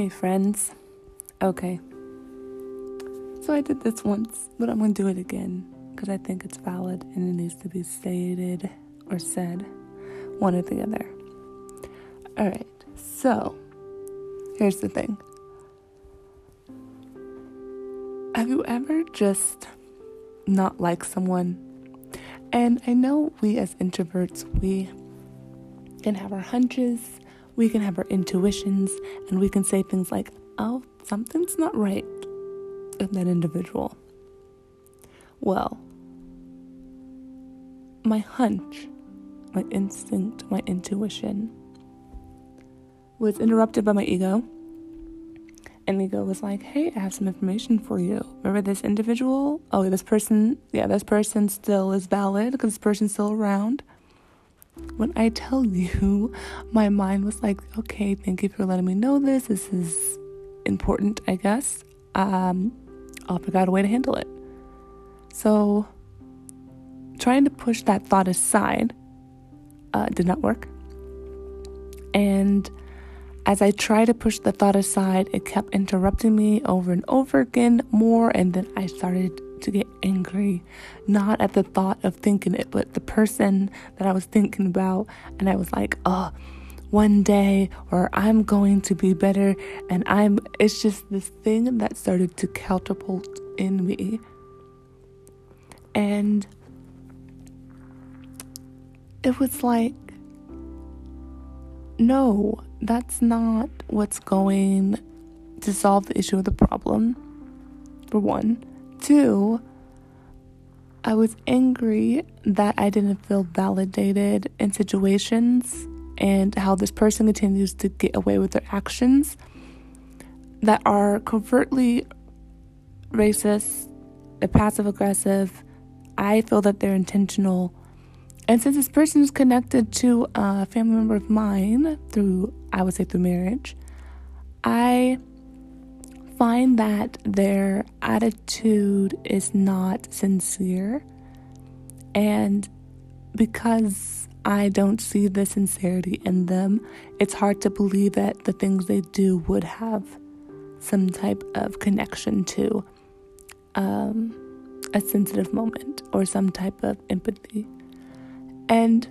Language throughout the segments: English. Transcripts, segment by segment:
Hey, friends. Okay. So I did this once, but I'm going to do it again because I think it's valid and it needs to be stated or said, one or the other. Alright, so here's the thing Have you ever just not liked someone? And I know we as introverts, we can have our hunches we can have our intuitions and we can say things like, oh, something's not right with that individual. Well, my hunch, my instinct, my intuition was interrupted by my ego. And the ego was like, hey, I have some information for you. Remember this individual? Oh, this person, yeah, this person still is valid because this person's still around when I tell you, my mind was like, okay, thank you for letting me know this. This is important, I guess. Um, I'll figure out a way to handle it. So, trying to push that thought aside uh, did not work. And as I tried to push the thought aside, it kept interrupting me over and over again more. And then I started to get angry, not at the thought of thinking it, but the person that I was thinking about. And I was like, oh, one day, or I'm going to be better. And I'm, it's just this thing that started to catapult in me. And it was like, no, that's not what's going to solve the issue of the problem, for one. Two, I was angry that I didn't feel validated in situations and how this person continues to get away with their actions that are covertly racist, passive aggressive. I feel that they're intentional. And since this person is connected to a family member of mine through, I would say, through marriage, I find that their attitude is not sincere. And because I don't see the sincerity in them, it's hard to believe that the things they do would have some type of connection to um, a sensitive moment or some type of empathy. And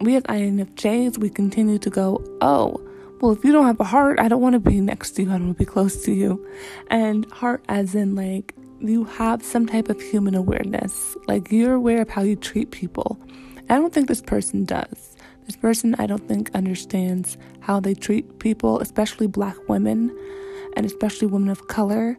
we as INFJs, we continue to go, oh, well, if you don't have a heart, I don't want to be next to you. I don't want to be close to you. And heart, as in, like, you have some type of human awareness. Like, you're aware of how you treat people. I don't think this person does. This person, I don't think, understands how they treat people, especially black women and especially women of color.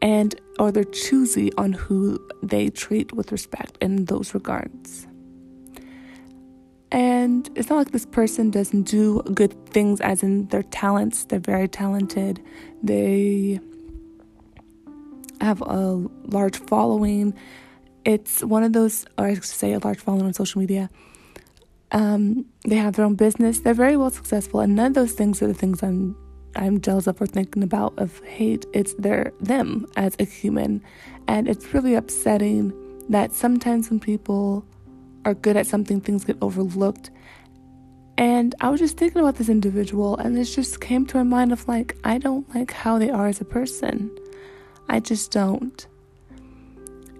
And, or they're choosy on who they treat with respect in those regards. And it's not like this person doesn't do good things, as in their talents. They're very talented. They have a large following. It's one of those, or I should say, a large following on social media. Um, they have their own business. They're very well successful, and none of those things are the things I'm I'm jealous of or thinking about of hate. It's their them as a human, and it's really upsetting that sometimes when people are good at something, things get overlooked. And I was just thinking about this individual, and this just came to my mind of like, I don't like how they are as a person. I just don't.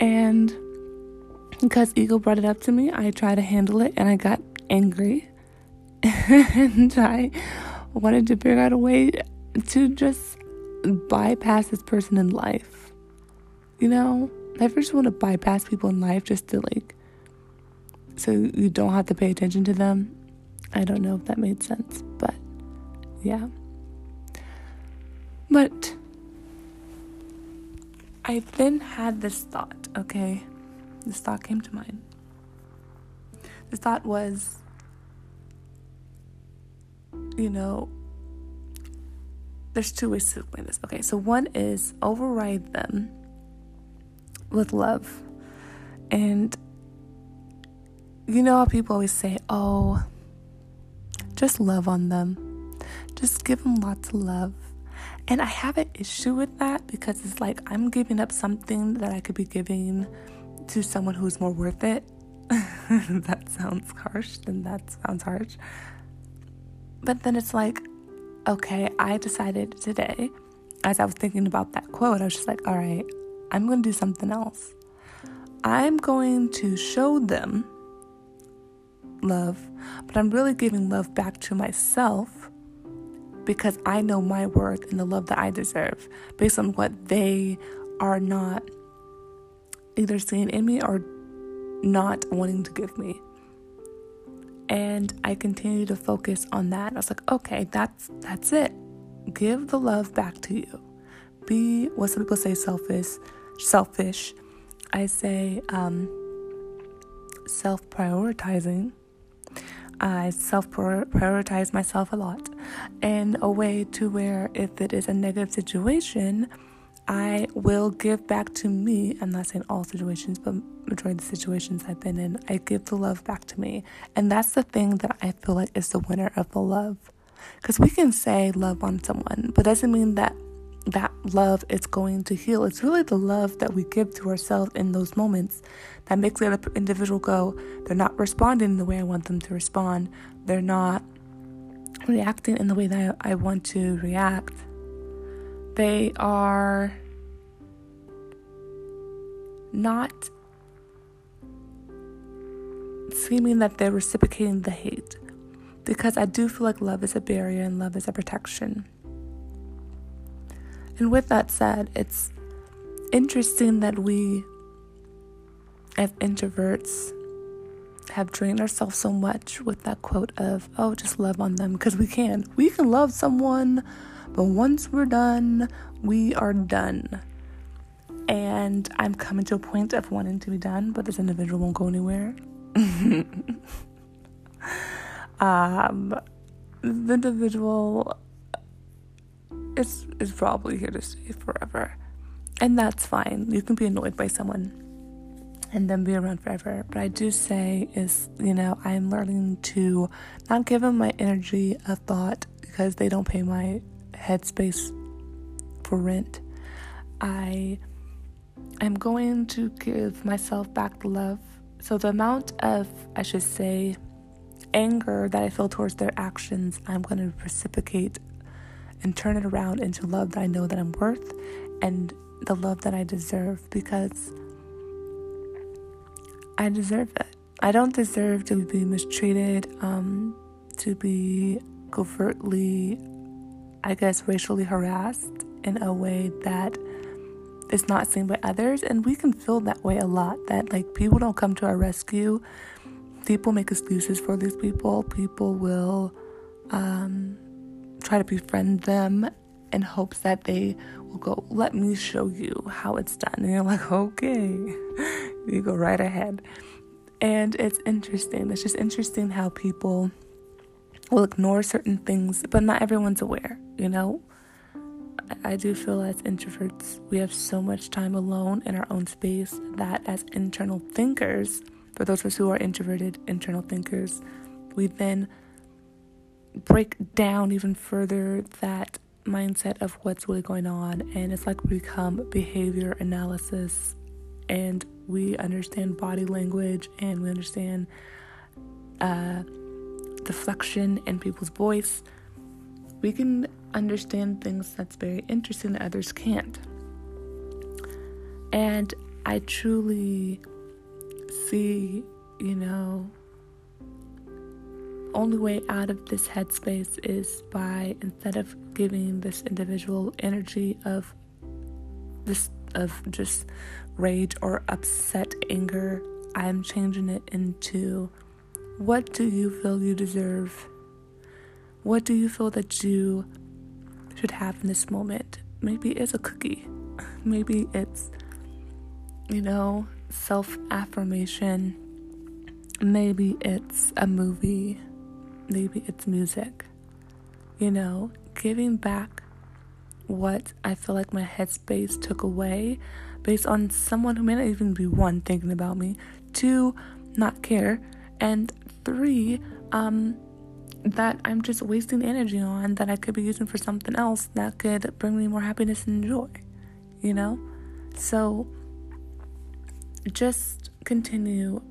And because ego brought it up to me, I tried to handle it and I got angry. and I wanted to figure out a way to just bypass this person in life. You know, I just want to bypass people in life just to like so you don't have to pay attention to them. I don't know if that made sense, but yeah. But I then had this thought, okay? This thought came to mind. This thought was, you know, there's two ways to explain this. Okay, so one is override them with love. And you know how people always say, oh, just love on them, just give them lots of love. And I have an issue with that because it's like I'm giving up something that I could be giving to someone who's more worth it. that sounds harsh, then that sounds harsh. But then it's like okay, I decided today, as I was thinking about that quote, I was just like, all right, I'm going to do something else. I'm going to show them love, but I'm really giving love back to myself because I know my worth and the love that I deserve based on what they are not either seeing in me or not wanting to give me. And I continue to focus on that. I was like, okay, that's that's it. Give the love back to you. Be what some people say selfish, selfish. I say um, self prioritizing. I self prioritize myself a lot in a way to where if it is a negative situation, I will give back to me. I'm not saying all situations, but majority of the situations I've been in, I give the love back to me. And that's the thing that I feel like is the winner of the love. Because we can say love on someone, but doesn't mean that that love is going to heal. It's really the love that we give to ourselves in those moments that makes the other individual go, they're not responding the way I want them to respond. They're not reacting in the way that I want to react. They are not seeming that they're reciprocating the hate. Because I do feel like love is a barrier and love is a protection. And with that said, it's interesting that we, as introverts, have trained ourselves so much with that quote of, oh, just love on them. Because we can. We can love someone, but once we're done, we are done. And I'm coming to a point of wanting to be done, but this individual won't go anywhere. um, the individual is is probably here to stay forever. And that's fine. You can be annoyed by someone and then be around forever. But I do say is, you know, I'm learning to not give them my energy a thought because they don't pay my headspace for rent. I am going to give myself back the love. So the amount of I should say anger that I feel towards their actions, I'm going to reciprocate and turn it around into love that I know that I'm worth and the love that I deserve because I deserve it. I don't deserve to be mistreated, um, to be covertly, I guess, racially harassed in a way that is not seen by others. And we can feel that way a lot that, like, people don't come to our rescue. People make excuses for these people. People will, um, try to befriend them in hopes that they will go, let me show you how it's done. And you're like, okay, you go right ahead. And it's interesting. It's just interesting how people will ignore certain things, but not everyone's aware, you know? I do feel as introverts, we have so much time alone in our own space that as internal thinkers, for those of us who are introverted, internal thinkers, we then break down even further that mindset of what's really going on and it's like we become behavior analysis and we understand body language and we understand uh, deflection in people's voice. We can understand things that's very interesting that others can't. And i truly see you know only way out of this headspace is by instead of giving this individual energy of this of just rage or upset anger i'm changing it into what do you feel you deserve? What do you feel that you should have in this moment? Maybe it's a cookie. Maybe it's you know self affirmation maybe it's a movie maybe it's music. You know, giving back what I feel like my headspace took away based on someone who may not even be one thinking about me, two, not care, and three, um, that I'm just wasting energy on that I could be using for something else that could bring me more happiness and joy, you know? So just continue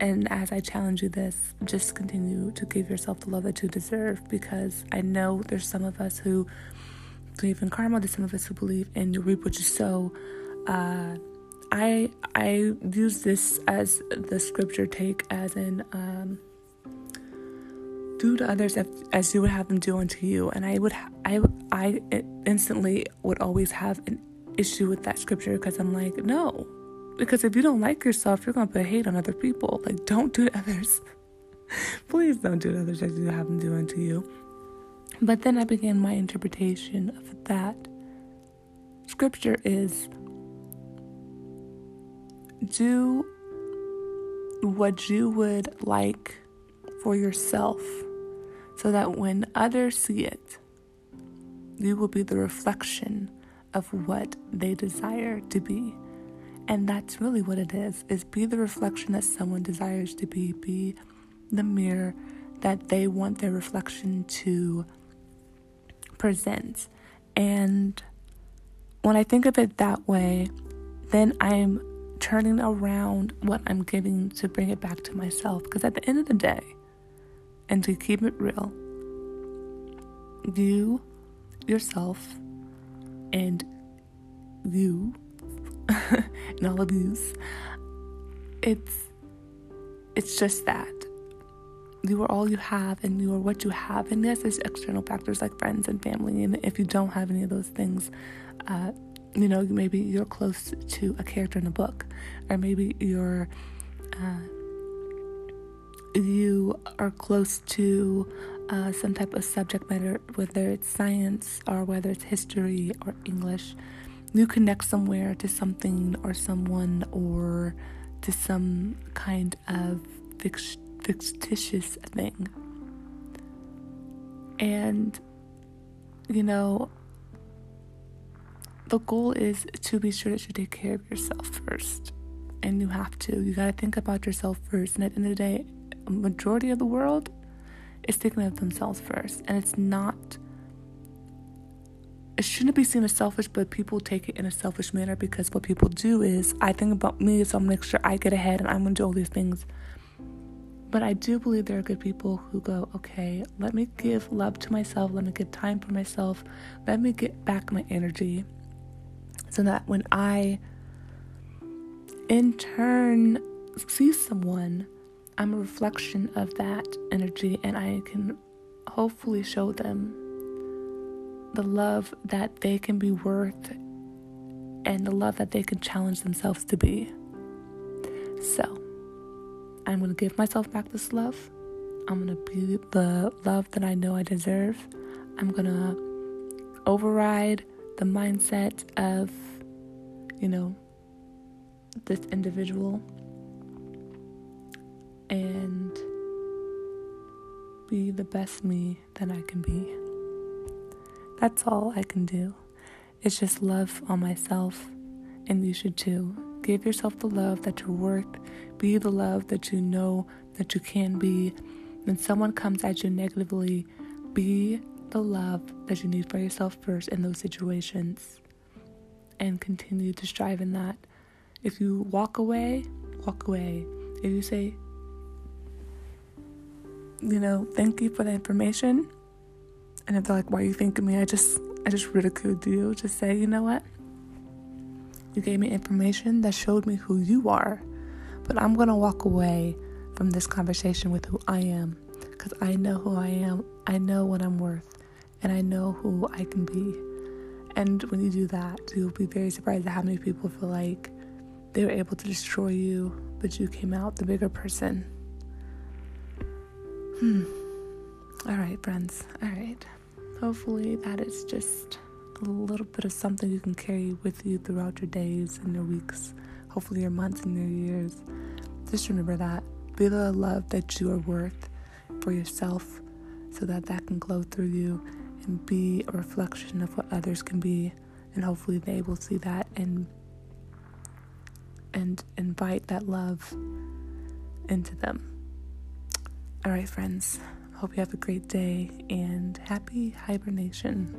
and as I challenge you this, just continue to give yourself the love that you deserve because I know there's some of us who believe in karma, there's some of us who believe in you reap what you sow. Uh, I I use this as the scripture take as in um, do to others as, as you would have them do unto you, and I would I I instantly would always have an issue with that scripture because I'm like no, because if you don't like yourself, you're gonna put hate on other people. Like don't do to others. Please don't do to others as you have them do unto you. But then I began my interpretation of that. Scripture is do what you would like for yourself so that when others see it, you will be the reflection of what they desire to be. And that's really what it is, is be the reflection that someone desires to be, be the mirror that they want their reflection to present. And when I think of it that way, then I'm turning around what I'm giving to bring it back to myself. Because at the end of the day, and to keep it real, you, yourself, and you, and all of these. it's it's just that you are all you have and you are what you have and yes there's external factors like friends and family and if you don't have any of those things uh, you know, maybe you're close to a character in a book, or maybe you're uh, you are close to uh, some type of subject matter, whether it's science or whether it's history or English. You connect somewhere to something or someone or to some kind of fictitious thing. And, you know, the goal is to be sure that you take care of yourself first. And you have to. You got to think about yourself first. And at the end of the day, a majority of the world is thinking of themselves first. And it's not, it shouldn't be seen as selfish, but people take it in a selfish manner because what people do is, I think about me, so I'm to make sure I get ahead and I'm to do all these things. But I do believe there are good people who go, okay, let me give love to myself, let me give time for myself, let me get back my energy so that when I in turn see someone, I'm a reflection of that energy and I can hopefully show them the love that they can be worth and the love that they can challenge themselves to be. So, I'm going to give myself back this love. I'm going to be the love that I know I deserve. I'm going to override the mindset of, you know, this individual and be the best me that I can be. That's all I can do. It's just love on myself, and you should too. Give yourself the love that you're worth. Be the love that you know that you can be. When someone comes at you negatively, be the love that you need for yourself first in those situations and continue to strive in that. If you walk away, walk away. If you say, you know, thank you for the information, and if they're like, why are you thanking me? I just, I just ridiculed you. Just say, you know what? You gave me information that showed me who you are, but I'm gonna walk away from this conversation with who I am because I know who I am. I know what I'm worth and I know who I can be. And when you do that, you'll be very surprised at how many people feel like they were able to destroy you, but you came out the bigger person. Hmm. All right, friends. All right. Hopefully, that is just a little bit of something you can carry with you throughout your days and your weeks, hopefully, your months and your years. Just remember that. Be the love that you are worth for yourself so that that can glow through you and be a reflection of what others can be and hopefully they will see that and and invite that love into them. All right, friends. Hope you have a great day and happy hibernation.